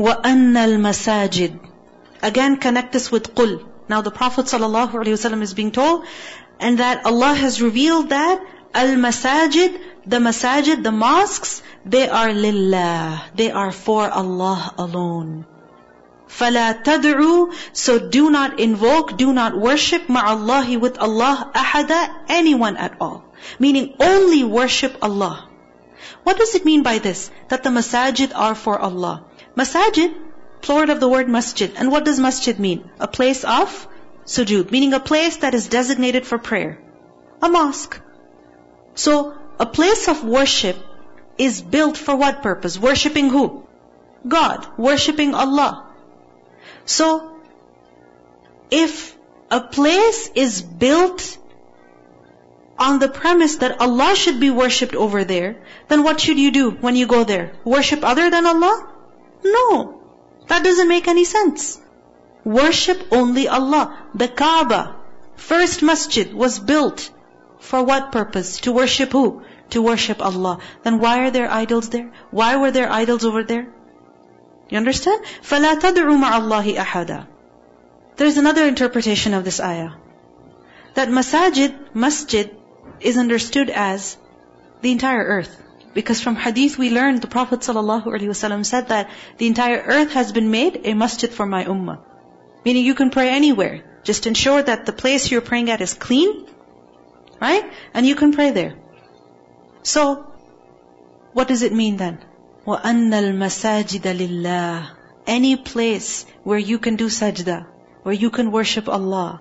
وَأَنَّ الْمَسَاجِدِ Again connect this with قُل. Now the Prophet ﷺ is being told, and that Allah has revealed that al-masajid, the masajid, the mosques, they are lillah. They are for Allah alone. فَلَا تَدْعُوا So do not invoke, do not worship ma'allahi with Allah ahada, anyone at all. Meaning only worship Allah. What does it mean by this? That the masajid are for Allah. Masajid, plural of the word masjid. And what does masjid mean? A place of sujood. Meaning a place that is designated for prayer. A mosque. So, a place of worship is built for what purpose? Worshipping who? God. Worshipping Allah. So, if a place is built on the premise that Allah should be worshipped over there, then what should you do when you go there? Worship other than Allah? No. That doesn't make any sense. Worship only Allah. The Kaaba, first masjid, was built for what purpose? To worship who? To worship Allah. Then why are there idols there? Why were there idols over there? You understand? فَلَا تَدْعُوا مَعَ اللَّهِ أَحَدًا There's another interpretation of this ayah. That masajid, masjid, is understood as the entire earth. Because from hadith we learned the Prophet ﷺ said that the entire earth has been made a masjid for my ummah. Meaning you can pray anywhere. Just ensure that the place you're praying at is clean, right? And you can pray there. So, what does it mean then? وَأَنَّ الْمَسَاجِدَ لِلَّهِ Any place where you can do sajda, where you can worship Allah,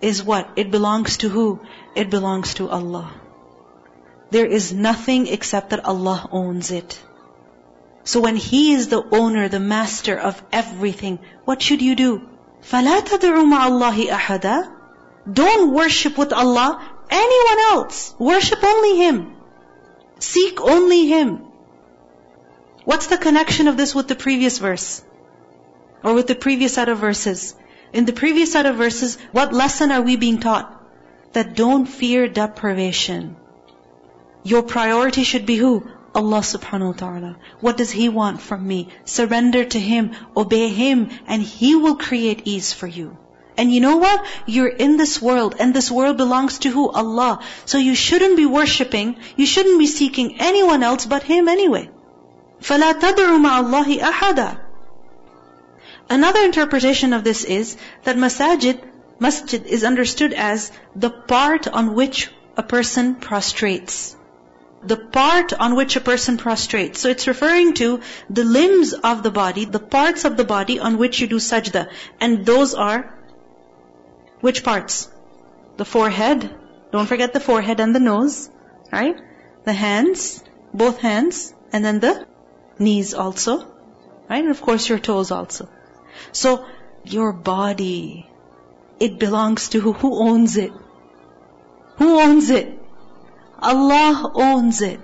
is what? It belongs to who? It belongs to Allah. There is nothing except that Allah owns it. So when He is the owner, the master of everything, what should you do? فَلَا تَدْعُوا مَعَ اللَّهِ أَحَدًا Don't worship with Allah anyone else. Worship only Him. Seek only Him. What's the connection of this with the previous verse? Or with the previous set of verses? In the previous set of verses, what lesson are we being taught? That don't fear deprivation. Your priority should be who? Allah subhanahu wa ta'ala. What does He want from me? Surrender to Him, obey Him, and He will create ease for you. And you know what? You're in this world, and this world belongs to who? Allah. So you shouldn't be worshipping, you shouldn't be seeking anyone else but Him anyway. فَلَا تَدْعُوا مَعَ اللَّهِ أَحَدًا Another interpretation of this is that masajid, masjid is understood as the part on which a person prostrates the part on which a person prostrates. So it's referring to the limbs of the body, the parts of the body on which you do sajda. And those are, which parts? The forehead. Don't forget the forehead and the nose. Right? The hands, both hands, and then the knees also. Right? And of course your toes also. So, your body, it belongs to who? Who owns it? Who owns it? Allah owns it.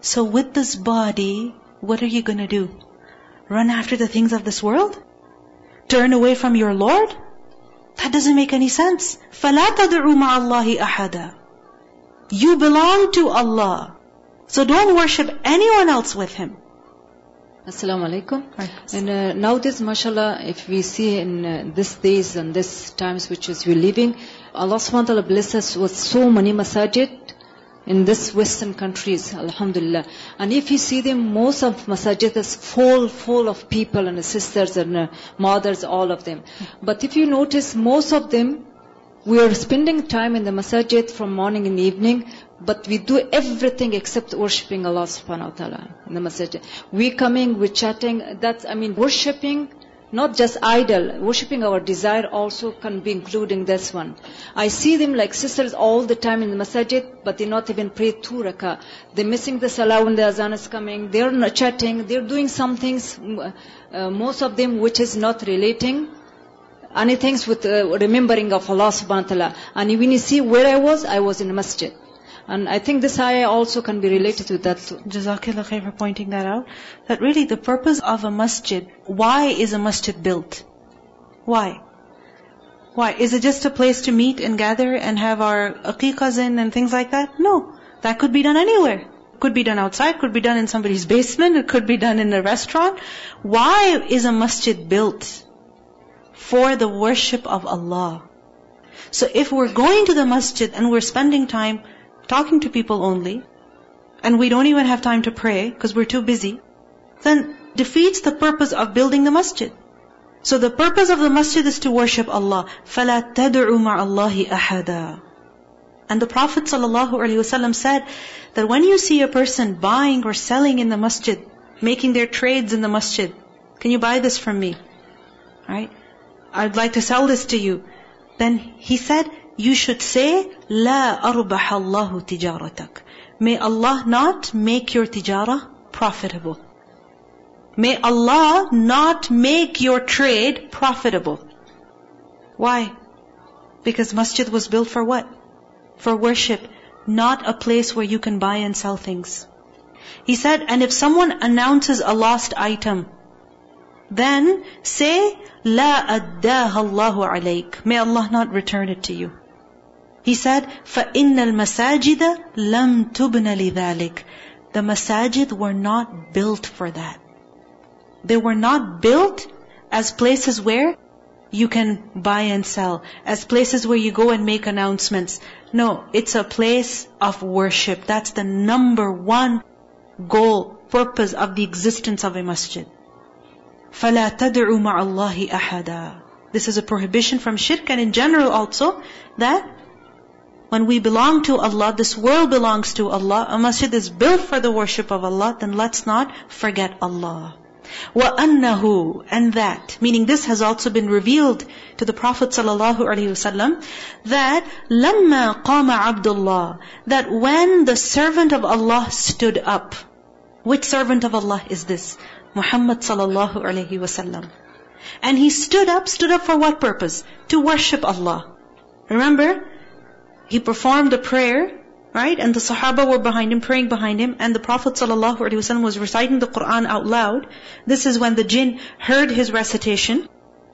So with this body, what are you gonna do? Run after the things of this world? Turn away from your Lord? That doesn't make any sense. فَلَا تَدْعُوا مَعَ اللَّهِ أَحَدًا You belong to Allah. So don't worship anyone else with Him. Assalamu alaikum. And uh, nowadays, mashallah, if we see in uh, these days and these times which is we're living, Allah subhanahu wa ta'ala bless us with so many masajid in this western countries, alhamdulillah. And if you see them, most of masajid is full, full of people and sisters and uh, mothers, all of them. But if you notice, most of them, we are spending time in the masajid from morning and evening, but we do everything except worshipping Allah subhanahu wa ta'ala in the masajid. We coming, we chatting, that's, I mean, worshipping not just idol, worshipping our desire also can be including this one. I see them like sisters all the time in the masajid, but they not even pray two rakah. They're missing the salah when the azan is coming. They're not chatting. They're doing some things, uh, most of them which is not relating anything with uh, remembering of Allah subhanahu wa ta'ala. And when you see where I was, I was in the masjid. And I think this ayah also can be related to that too. Khair for pointing that out. That really the purpose of a masjid, why is a masjid built? Why? Why? Is it just a place to meet and gather and have our aqiqahs in and things like that? No. That could be done anywhere. Could be done outside, could be done in somebody's basement, it could be done in a restaurant. Why is a masjid built? For the worship of Allah. So if we're going to the masjid and we're spending time talking to people only, and we don't even have time to pray because we're too busy, then defeats the purpose of building the masjid. So the purpose of the masjid is to worship Allah. فَلَا تَدْعُوا مَعَ اللَّهِ أَحَدًا And the Prophet ﷺ said that when you see a person buying or selling in the masjid, making their trades in the masjid, can you buy this from me? Right? I'd like to sell this to you. Then he said, you should say, لا أربح الله تجارتك. May Allah not make your tijara profitable. May Allah not make your trade profitable. Why? Because masjid was built for what? For worship, not a place where you can buy and sell things. He said, and if someone announces a lost item, then say, لا أداها الله عليك. May Allah not return it to you. He said, فَإِنَّ الْمَسَاجِدَ لَمْ تُبْنَ لِذَلِكَ The masajid were not built for that. They were not built as places where you can buy and sell, as places where you go and make announcements. No, it's a place of worship. That's the number one goal, purpose of the existence of a masjid. فَلَا تَدْعُوا مَعَ اللَّهِ أَحَدًا This is a prohibition from shirk and in general also that when we belong to Allah, this world belongs to Allah, a masjid is built for the worship of Allah, then let's not forget Allah. وَأَنَّهُ And that, meaning this has also been revealed to the Prophet ﷺ, that لَمَّا قَامَ عَبْدُ اللَّهِ That when the servant of Allah stood up, which servant of Allah is this? Muhammad sallallahu alayhi wasallam. And he stood up, stood up for what purpose? To worship Allah. Remember, he performed the prayer, right? And the Sahaba were behind him, praying behind him, and the Prophet ﷺ was reciting the Quran out loud. This is when the jinn heard his recitation.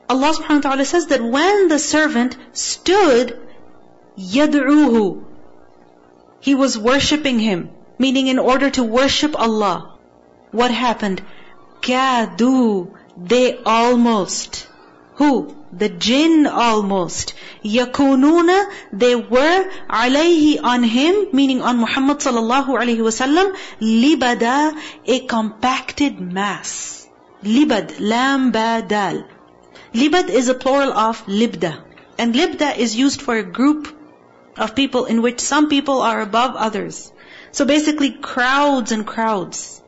Allah subhanahu wa ta'ala says that when the servant stood, yad'uhu, he was worshipping him, meaning in order to worship Allah. What happened? Kadu, they almost who? the jinn almost. Yakununa, they were alayhi on him, meaning on Muhammad sallallahu alayhi wasallam, libada, a compacted mass. Libad, lam badal. Libad is a plural of libda. And libda is used for a group of people in which some people are above others. So basically crowds and crowds.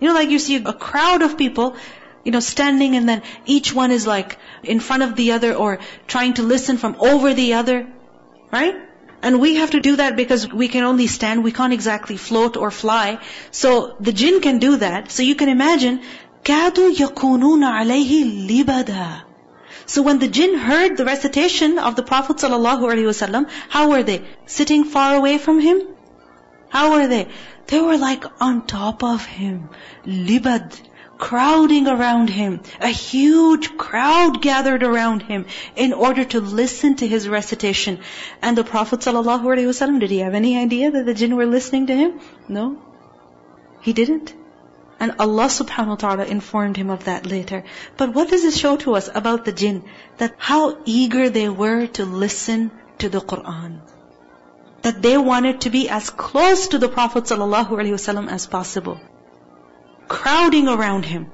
You know, like you see a crowd of people, you know, standing and then each one is like in front of the other or trying to listen from over the other. Right? And we have to do that because we can only stand, we can't exactly float or fly. So the jinn can do that. So you can imagine, كَادُوا يَكُونُونَ عَلَيْهِ لِبَدًا So when the jinn heard the recitation of the Prophet ﷺ, how were they? Sitting far away from him? How were they? They were like on top of him. Libad crowding around him. A huge crowd gathered around him in order to listen to his recitation. And the Prophet ﷺ, did he have any idea that the jinn were listening to him? No. He didn't. And Allah subhanahu wa ta'ala informed him of that later. But what does it show to us about the jinn? That how eager they were to listen to the Qur'an. That they wanted to be as close to the Prophet ﷺ as possible crowding around him.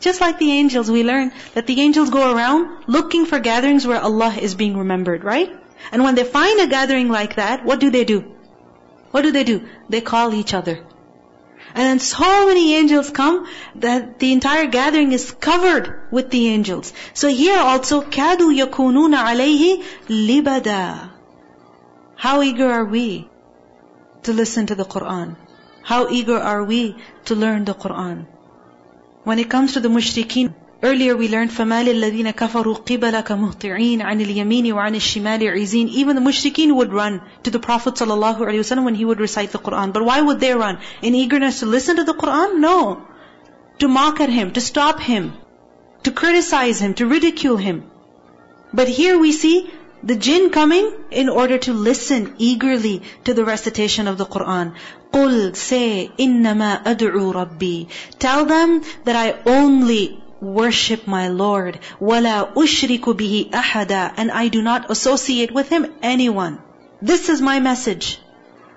Just like the angels, we learn that the angels go around looking for gatherings where Allah is being remembered, right? And when they find a gathering like that, what do they do? What do they do? They call each other. And then so many angels come that the entire gathering is covered with the angels. So here also, كَادُوا يَكُونُونَ عَلَيْهِ لِبَدًا How eager are we to listen to the Qur'an? How eager are we to learn the Quran? When it comes to the mushrikeen, earlier we learned فَمَا لِلَّذِينَ كَفَرُوا قِبَلَكَ مُهْطِعِينَ عَنِ الْيَمِينِ وَعَنِ الشِّمَالِ عِزِينَ Even the mushrikeen would run to the Prophet ﷺ when he would recite the Quran. But why would they run? In eagerness to listen to the Quran? No. To mock at him, to stop him, to criticize him, to ridicule him. But here we see The jinn coming in order to listen eagerly to the recitation of the Quran. قُلْ say إِنَّمَا أَدْعُو رَبِّي Tell them that I only worship my Lord. وَلَا أُشْرِكُ بِهِ أَحَدًا And I do not associate with Him anyone. This is my message.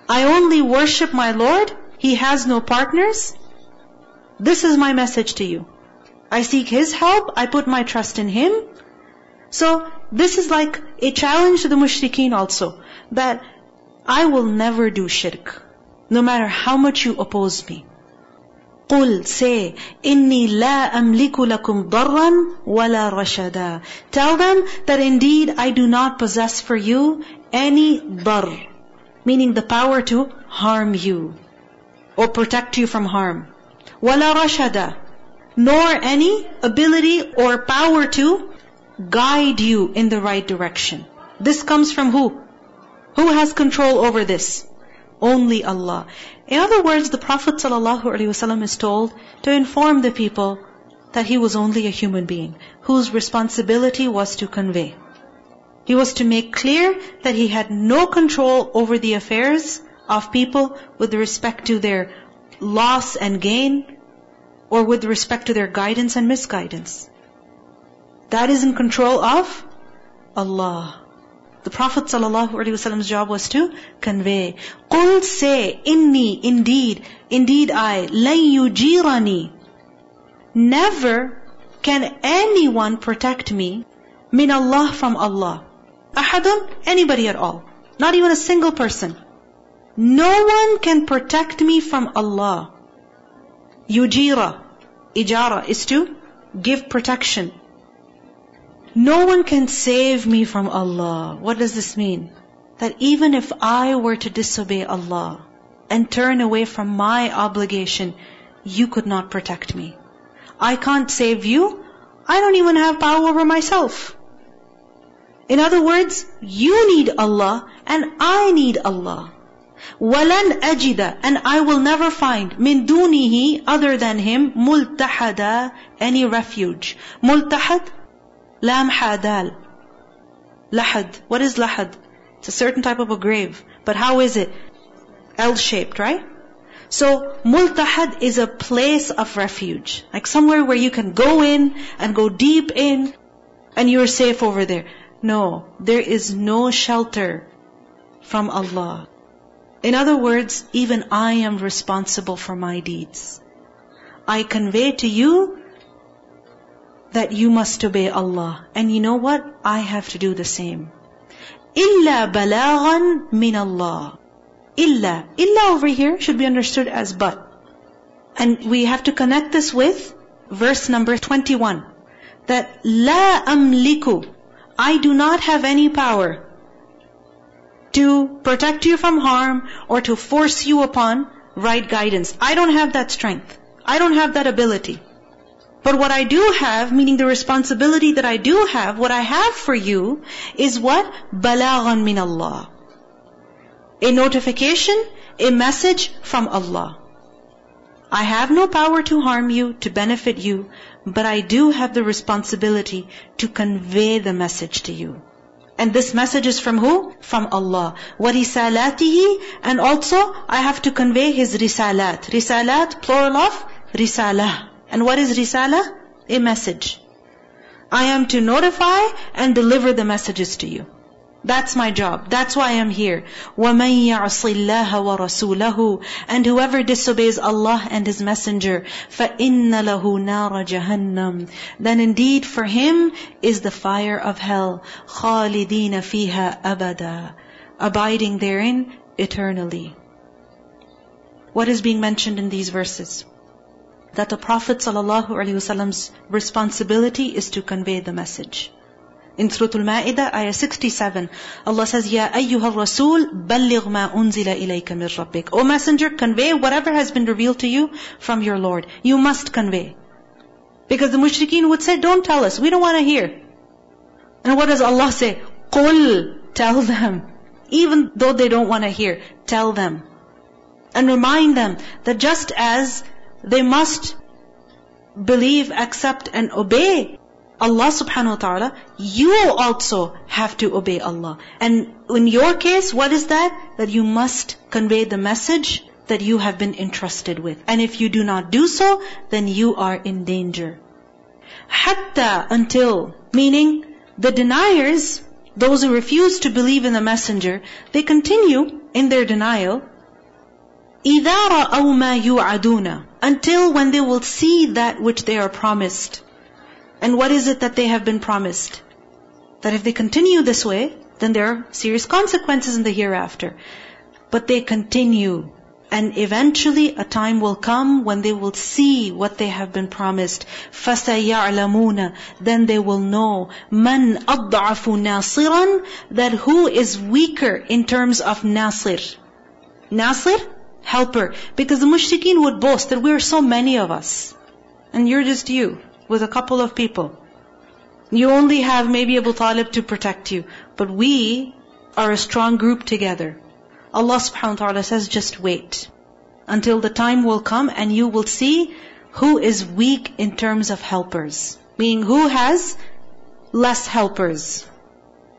I only worship my Lord. He has no partners. This is my message to you. I seek His help. I put my trust in Him. So, this is like a challenge to the mushrikeen also. That I will never do shirk. No matter how much you oppose me. قل say إني لا أملك لكم ضرا ولا رشدا Tell them that indeed I do not possess for you any dar, meaning the power to harm you or protect you from harm. ولا رشدا nor any ability or power to guide you in the right direction. This comes from who? Who has control over this? Only Allah. In other words, the Prophet ﷺ is told to inform the people that he was only a human being, whose responsibility was to convey. He was to make clear that he had no control over the affairs of people with respect to their loss and gain, or with respect to their guidance and misguidance. That is in control of Allah. The Prophet ﷺ's job was to convey. قُلْ say, inni, indeed, indeed I, لَن يُجِيرَنِي Never can anyone protect me min Allah from Allah. Ahadun, anybody at all. Not even a single person. No one can protect me from Allah. Yujira, ijara, is to give protection. No one can save me from Allah. What does this mean? That even if I were to disobey Allah and turn away from my obligation, you could not protect me. I can't save you. I don't even have power over myself. In other words, you need Allah and I need Allah. وَلَنْ أَجِدَ And I will never find مِن دُونِهِ other than Him مُلْتَحَدًا Any refuge. مُلْتَحَد Lam hadal. Lahad. What is lahad? It's a certain type of a grave. But how is it? L-shaped, right? So, multahad is a place of refuge. Like somewhere where you can go in and go deep in and you're safe over there. No, there is no shelter from Allah. In other words, even I am responsible for my deeds. I convey to you that you must obey Allah. And you know what? I have to do the same. إِلَّا بَلَاغًا مِنَ اللَّهِ Illa. Illa over here should be understood as but. And we have to connect this with verse number 21. That la amliku. I do not have any power to protect you from harm or to force you upon right guidance. I don't have that strength. I don't have that ability. But what I do have, meaning the responsibility that I do have, what I have for you is what? Balaghan min Allah. A notification, a message from Allah. I have no power to harm you, to benefit you, but I do have the responsibility to convey the message to you. And this message is from who? From Allah. وَرِسَالَاتِهِ And also, I have to convey His risalat. Risalat, plural of risalah. And what is risala? A message. I am to notify and deliver the messages to you. That's my job. That's why I'm here. وَمَن يَعْصِ اللَّهَ وَرَسُولَهُ And whoever disobeys Allah and His Messenger, فَإِنَّ لَهُ نَارَ جَهَنَّمْ Then indeed for him is the fire of hell. خَالِدِينَ فِيهَا أَبَدًا Abiding therein eternally. What is being mentioned in these verses? That the Prophet ﷺ's responsibility is to convey the message. In Surah Al-Ma'idah, ayah 67, Allah says, Ya ayyuha rasul, balligh unzila ilayka min. O messenger, convey whatever has been revealed to you from your Lord. You must convey. Because the mushrikeen would say, don't tell us, we don't want to hear. And what does Allah say? Qul, tell them. Even though they don't want to hear, tell them. And remind them that just as they must believe, accept and obey Allah subhanahu wa ta'ala, you also have to obey Allah. And in your case, what is that? That you must convey the message that you have been entrusted with. And if you do not do so, then you are in danger. Hatta until, meaning the deniers, those who refuse to believe in the messenger, they continue in their denial. إِذَا رَأَوْ مَا يُوعَدُونَ Until when they will see that which they are promised. And what is it that they have been promised? That if they continue this way, then there are serious consequences in the hereafter. But they continue. And eventually a time will come when they will see what they have been promised. فَسَيَعْلَمُونَ Then they will know مَنْ أَضْعَفُ نَاصِرًا That who is weaker in terms of nasir. Nasir? Helper. Because the mushrikeen would boast that we are so many of us. And you're just you with a couple of people. You only have maybe Abu Talib to protect you. But we are a strong group together. Allah subhanahu wa ta'ala says, just wait. Until the time will come and you will see who is weak in terms of helpers. Meaning who has less helpers.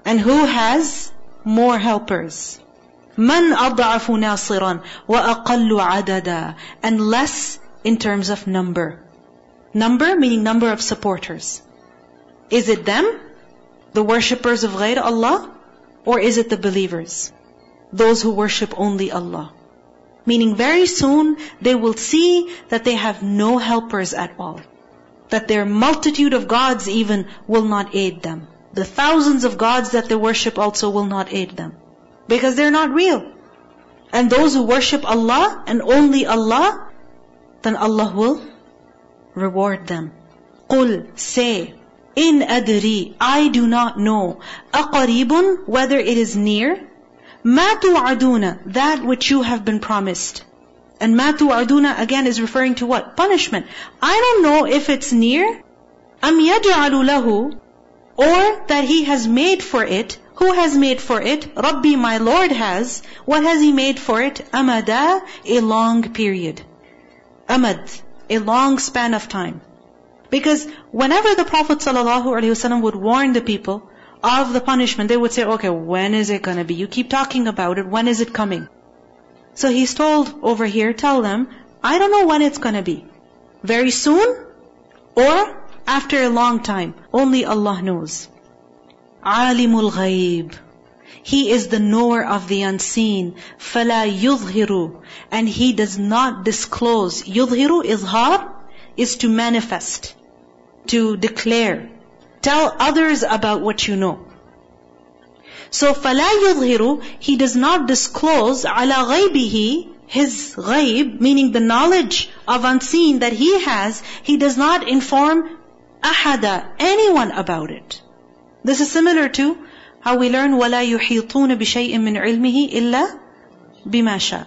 And who has more helpers. من أضعف ناصرا وأقل عددا and less in terms of number. Number meaning number of supporters. Is it them? The worshippers of غير Allah? Or is it the believers? Those who worship only Allah. Meaning very soon they will see that they have no helpers at all. That their multitude of gods even will not aid them. The thousands of gods that they worship also will not aid them. Because they're not real. And those who worship Allah and only Allah, then Allah will reward them. قُل say, in adri, I do not know. أَقَرِيبٌ Whether it is near. مَا تُوعَدُونَ That which you have been promised. And مَا تُوعَدُونَ again is referring to what? Punishment. I don't know if it's near. أَمْ يَجْعَلُ لَهُ Or that He has made for it. who has made for it? Rabbi, my Lord has. What has He made for it? Amada, a long period. Amad, a long span of time. Because whenever the Prophet ﷺ would warn the people of the punishment, they would say, okay, when is it gonna be? You keep talking about it, when is it coming? So he's told over here, tell them, I don't know when it's gonna be. Very soon? Or after a long time? Only Allah knows. Alimul ghaib. He is the knower of the unseen. فَلَا يُظْهِرُ And He does not disclose. يُظْهِرُ, izhar, is to manifest, to declare. Tell others about what you know. So فَلَا يُظْهِرُ He does not disclose عَلَى غَيْبِهِ His ghaib, meaning the knowledge of unseen that He has, He does not inform ahada, anyone about it. This is similar to how we learn وَلَا يُحِيطُونَ بِشَيْءٍ مِّنْ عِلْمِهِ إِلَّا بِمَا شَاء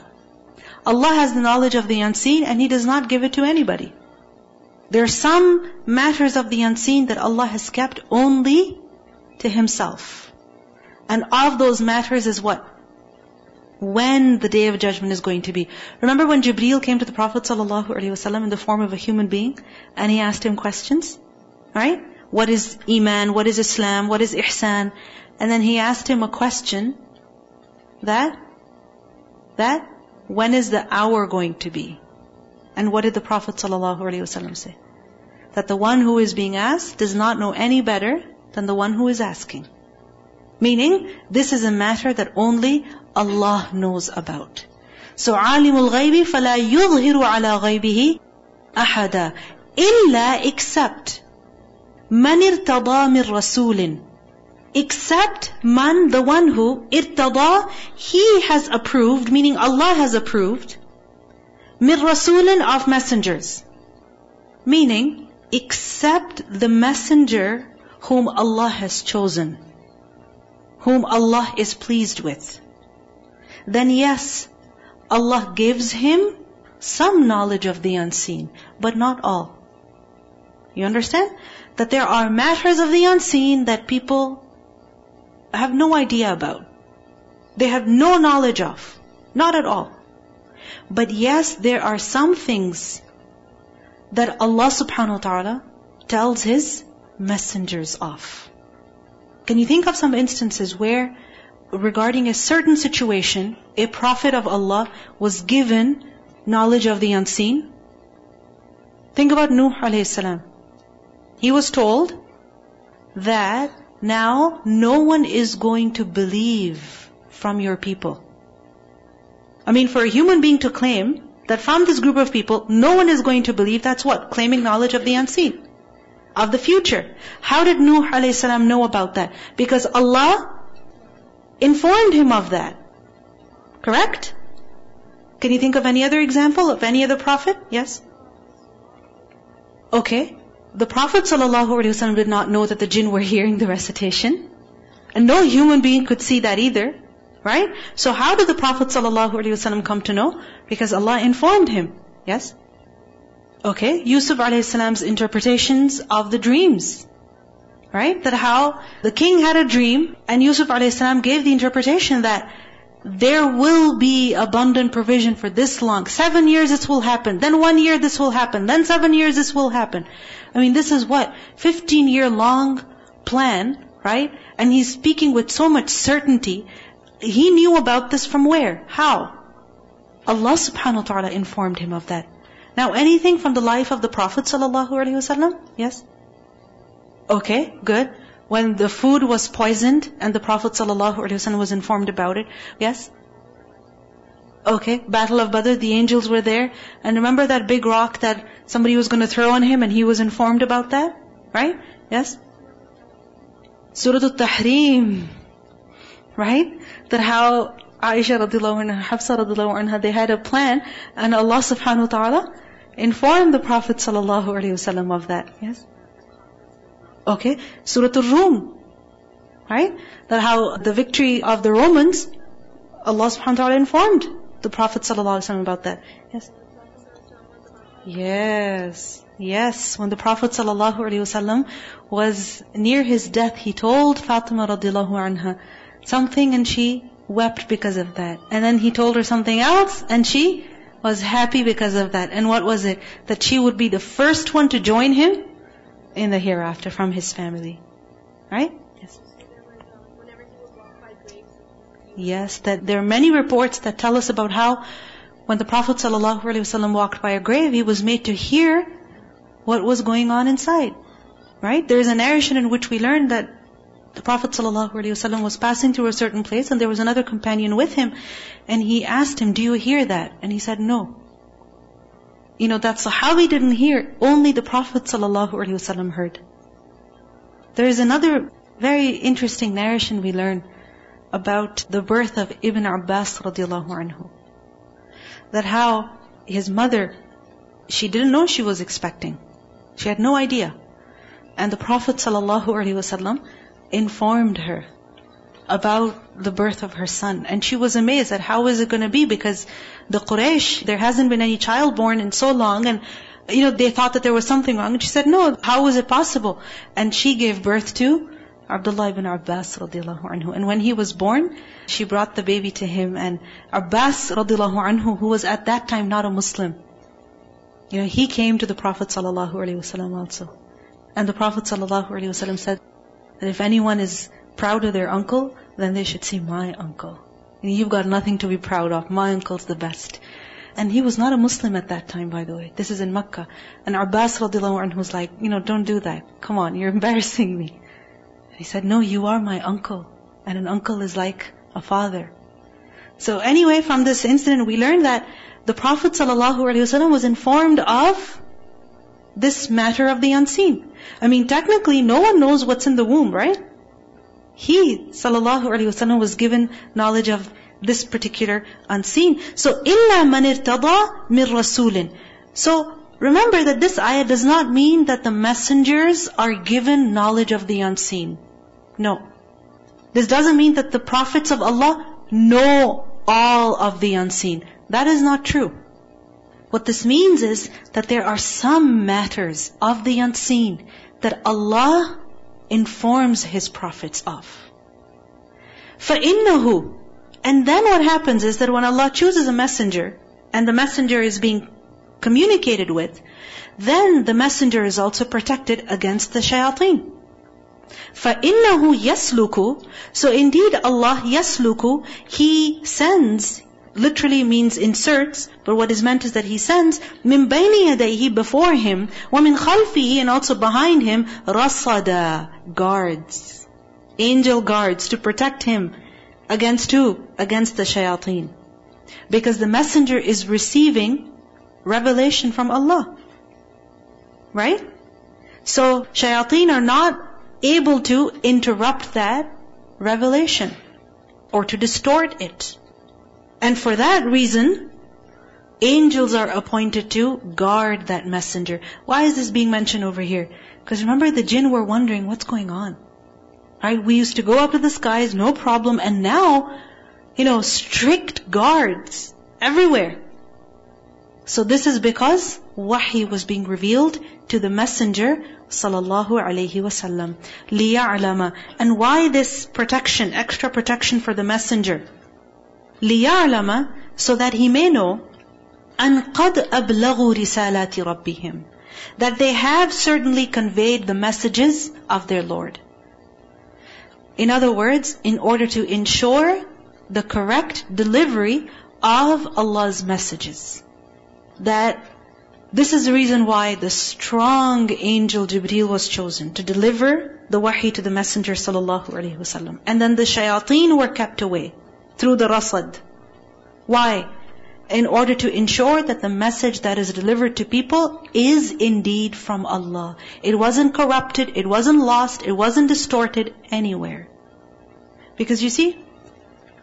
Allah has the knowledge of the unseen and He does not give it to anybody. There are some matters of the unseen that Allah has kept only to Himself. And of those matters is what? When the day of judgment is going to be. Remember when Jibreel came to the Prophet ﷺ in the form of a human being and he asked him questions? Right? What is Iman? What is Islam? What is Ihsan? And then he asked him a question that, that, when is the hour going to be? And what did the Prophet ﷺ say? That the one who is being asked does not know any better than the one who is asking. Meaning, this is a matter that only Allah knows about. So, عَالِمُ الْغَيْبِ فَلَا يُظْهِرُ عَلَى غَيْبِهِ أَحَدًا إِلَّا except مَنِ ارْتَضَى مِنْ رَسُولٍ except man, the one who irtada, he has approved, meaning Allah has approved, mir rasulin of messengers. Meaning, except the messenger whom Allah has chosen, whom Allah is pleased with. Then yes, Allah gives him some knowledge of the unseen, but not all. You understand? That there are matters of the unseen that people have no idea about. They have no knowledge of. Not at all. But yes, there are some things that Allah subhanahu wa ta'ala tells His messengers of. Can you think of some instances where regarding a certain situation, a prophet of Allah was given knowledge of the unseen? Think about Nuh alayhi salam. He was told that now no one is going to believe from your people. I mean, for a human being to claim that from this group of people, no one is going to believe, that's what? Claiming knowledge of the unseen. Of the future. How did Nuh a.s. know about that? Because Allah informed him of that. Correct? Can you think of any other example of any other prophet? Yes? Okay. The Prophet ﷺ did not know that the jinn were hearing the recitation. And no human being could see that either. Right? So how did the Prophet ﷺ come to know? Because Allah informed him. Yes? Okay. Yusuf a.s.'s interpretations of the dreams. Right? That how the king had a dream and Yusuf a.s. gave the interpretation that there will be abundant provision for this long. Seven years this will happen. Then one year this will happen. Then seven years this will happen. I mean, this is what? 15 year long plan, right? And he's speaking with so much certainty. He knew about this from where? How? Allah subhanahu wa ta'ala informed him of that. Now anything from the life of the Prophet sallallahu alaihi wasallam? Yes? Okay, good. When the food was poisoned and the Prophet ﷺ was informed about it. Yes? Okay, Battle of Badr, the angels were there. And remember that big rock that somebody was going to throw on him and he was informed about that? Right? Yes? Surah Al-Tahrim. Right? That how Aisha radiallahu anha, Hafsa radiallahu anha, they had a plan and Allah subhanahu wa ta'ala informed the Prophet sallallahu alaihi wasallam of that. Yes? Okay? Surah Al-Rum. Right? That how the victory of the Romans, Allah subhanahu wa ta'ala informed the Prophet ﷺ about that. Yes? Yes. Yes. When the Prophet ﷺ was near his death, he told Fatima radiallahu anha something and she wept because of that. And then he told her something else and she was happy because of that. And what was it? That she would be the first one to join him in the hereafter from his family. Right? Yes. Yes, that there are many reports that tell us about how when the Prophet ﷺ walked by a grave, he was made to hear what was going on inside. Right? There is a narration in which we learn that the Prophet ﷺ was passing through a certain place and there was another companion with him and he asked him, do you hear that? And he said, no. You know, that Sahabi didn't hear, only the Prophet ﷺ heard. There is another very interesting narration we learn about the birth of Ibn Abbas radiallahu anhu. That how his mother, she didn't know she was expecting. She had no idea. And the Prophet ﷺ informed her about the birth of her son. And she was amazed at how is it going to be because the Quraysh, there hasn't been any child born in so long and you know, they thought that there was something wrong. And she said, no, how is it possible? And she gave birth to Abdullah ibn Abbas radiallahu anhu. And when he was born, she brought the baby to him and Abbas radiallahu anhu, who was at that time not a Muslim, you know, he came to the Prophet sallallahu alaihi wasallam also. And the Prophet sallallahu alaihi wasallam said that if anyone is proud of their uncle, then they should see my uncle. And you've got nothing to be proud of. My uncle's the best. And he was not a Muslim at that time, by the way. This is in Makkah. And Abbas radiallahu anhu was like, you know, don't do that. Come on, you're embarrassing me. He said, no, you are my uncle. And an uncle is like a father. So anyway, from this incident, we learned that the Prophet ﷺ was informed of this matter of the unseen. I mean, technically, no one knows what's in the womb, right? He, sallallahu alaihi wasallam, was given knowledge of this particular unseen. So, إِلَّا مَنِ ارْتَضَى مِنْ رَسُولٍ So, remember that this ayah does not mean that the messengers are given knowledge of the unseen. No. This doesn't mean that the prophets of Allah know all of the unseen. That is not true. What this means is that there are some matters of the unseen that Allah informs His prophets of. فَإِنَّهُ And then what happens is that when Allah chooses a messenger, and the messenger is being communicated with, then the messenger is also protected against the shayateen. فَإِنَّهُ يَسْلُكُ So indeed Allah يَسْلُكُ He sends, literally means inserts, but what is meant is that He sends مِن بَيْنِ يَدَيْهِ before Him, وَمِن خَلْفِهِ and also behind Him, رَصَدًا guards. Angel guards to protect Him against who? Against the shayateen. Because the messenger is receiving revelation from Allah. Right? So shayateen are not able to interrupt that revelation or to distort it. And for that reason, angels are appointed to guard that messenger. Why is this being mentioned over here? Because remember the jinn were wondering what's going on. Right? We used to go up to the skies, no problem, and now, you know, strict guards everywhere. So this is because wahi was being revealed to the messenger sallallahu alayhi wasallam. لِيَعْلَمَ And why this protection, extra protection for the messenger? لِيَعْلَمَ So that he may know أَن قَدْ أَبْلَغُوا رِسَالَاتِ رَبِّهِمْ That they have certainly conveyed the messages of their Lord. In other words, in order to ensure the correct delivery of Allah's messages. That this is the reason why the strong angel Jibreel was chosen to deliver the wahi to the Messenger sallallahu alaihi wasallam. And then the shayateen were kept away through the rasad. Why? In order to ensure that the message that is delivered to people is indeed from Allah. It wasn't corrupted, it wasn't lost, it wasn't distorted anywhere. Because you see,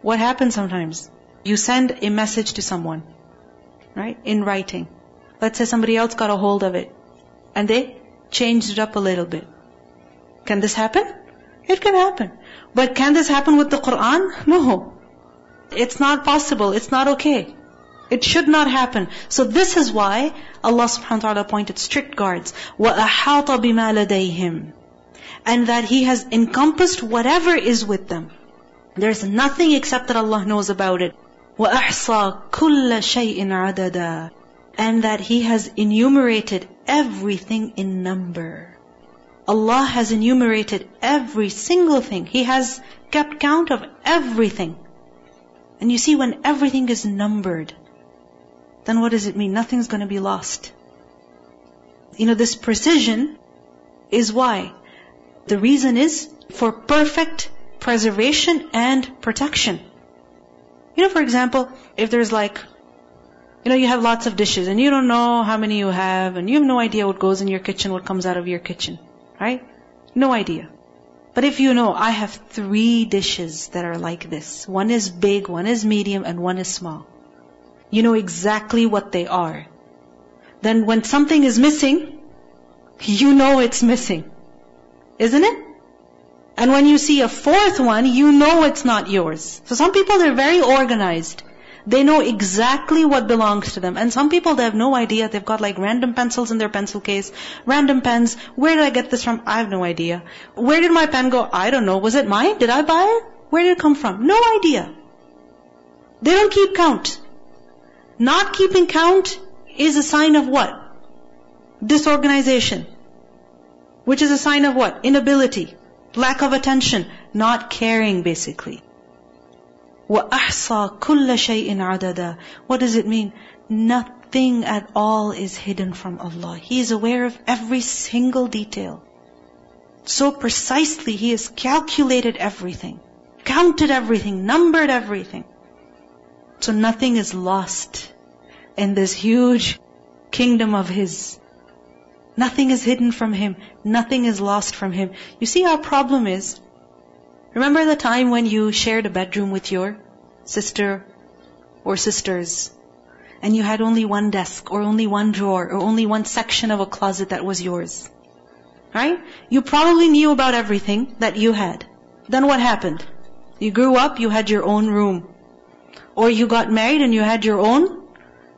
what happens sometimes? You send a message to someone, right? In writing. Let's say somebody else got a hold of it and they changed it up a little bit. Can this happen? It can happen. But can this happen with the Quran? No. It's not possible. It's not okay. It should not happen. So this is why Allah subhanahu wa ta'ala appointed strict guards. وَأَحَاطَ بِمَا لَدَيْهِمْ And that He has encompassed whatever is with them. There's nothing except that Allah knows about it. وَأَحْصَى كُلَّ شَيْءٍ عَدَدًا and that He has enumerated everything in number. Allah has enumerated every single thing. He has kept count of everything. And you see, when everything is numbered, then what does it mean? Nothing's going to be lost. You know, this precision is why. The reason is for perfect preservation and protection. You know, for example, if there's like you know, you have lots of dishes and you don't know how many you have and you have no idea what goes in your kitchen, what comes out of your kitchen. Right? No idea. But if you know, I have three dishes that are like this. One is big, one is medium, and one is small. You know exactly what they are. Then when something is missing, you know it's missing. Isn't it? And when you see a fourth one, you know it's not yours. So some people, they're very organized. They know exactly what belongs to them. And some people, they have no idea. They've got like random pencils in their pencil case, random pens. Where did I get this from? I have no idea. Where did my pen go? I don't know. Was it mine? Did I buy it? Where did it come from? No idea. They don't keep count. Not keeping count is a sign of what? Disorganization. Which is a sign of what? Inability. Lack of attention. Not caring basically. وَأَحْصَى كُلَّ شَيْءٍ عَدَدًا What does it mean? Nothing at all is hidden from Allah. He is aware of every single detail. So precisely He has calculated everything, counted everything, numbered everything. So nothing is lost in this huge kingdom of His. Nothing is hidden from Him. Nothing is lost from Him. You see, our problem is, Remember the time when you shared a bedroom with your sister or sisters and you had only one desk or only one drawer or only one section of a closet that was yours? Right? You probably knew about everything that you had. Then what happened? You grew up, you had your own room. Or you got married and you had your own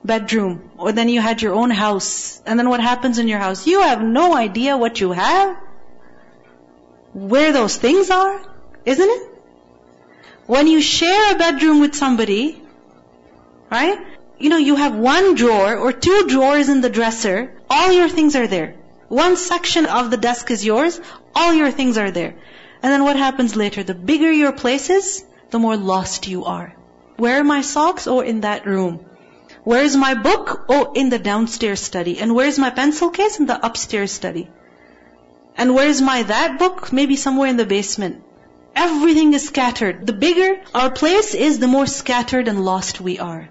bedroom. Or then you had your own house. And then what happens in your house? You have no idea what you have. Where those things are. Isn't it? When you share a bedroom with somebody, right? you know, you have one drawer or two drawers in the dresser, all your things are there. One section of the desk is yours, all your things are there. And then what happens later? The bigger your place is, the more lost you are. Where are my socks? Oh, in that room. Where's my book? Oh, in the downstairs study. And where's my pencil case? In the upstairs study. And where's my that book? Maybe somewhere in the basement. Everything is scattered. The bigger our place is, the more scattered and lost we are.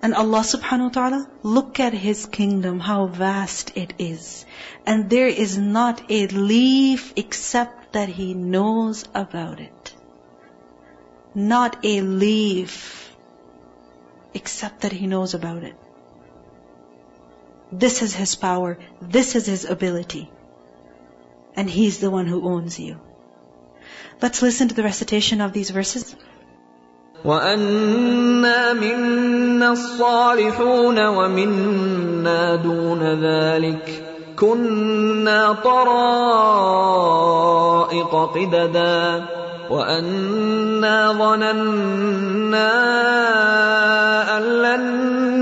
And Allah subhanahu wa ta'ala, look at His kingdom, how vast it is. And there is not a leaf except that He knows about it. Not a leaf except that He knows about it. This is His power. This is His ability And He's the one who owns you. Let's listen to the recitation of these verses. وَأَنَّا مِنَّا الصَّالِحُونَ وَمِنَّا دُونَ ذَلِكَ كُنَّا طَرَائِقَ قِدَدًا وَأَنَّا ظَنَنَّا أَن لَّن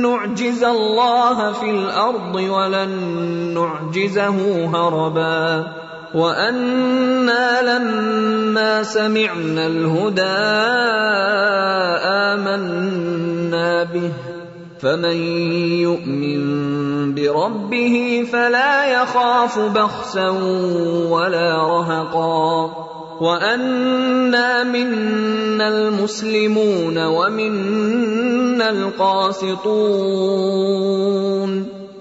نُّعْجِزَ اللَّهَ فِي الْأَرْضِ وَلَن نُّعْجِزَهُ هَرَبًا وَأَنَّا لَمَّا سَمِعْنَا الْهُدَىٰ آمَنَّا بِهِ فَمَن يُؤْمِن بِرَبِّهِ فَلَا يَخَافُ بَخْسًا وَلَا رَهَقًا وَأَنَّا مِنَّا الْمُسْلِمُونَ وَمِنَّا الْقَاسِطُونَ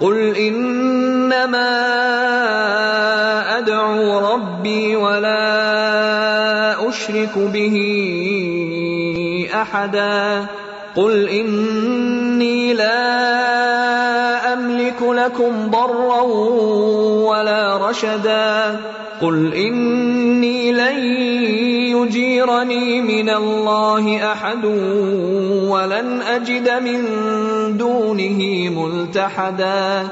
قل انما ادعو ربي ولا اشرك به احدا قل اني لا لكم ضرا ولا رشدا. قل إني لن يجيرني من الله أحد ولن أجد من دونه ملتحدا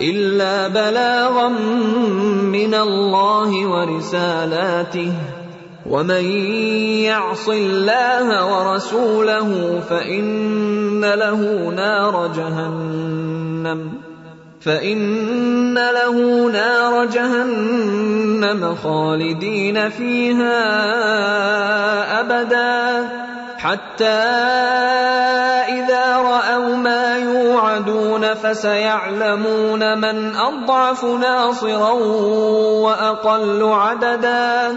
إلا بلاغا من الله ورسالاته. ومن يعص الله ورسوله فإن له نار جهنم. فان له نار جهنم خالدين فيها ابدا حتى اذا راوا ما يوعدون فسيعلمون من اضعف ناصرا واقل عددا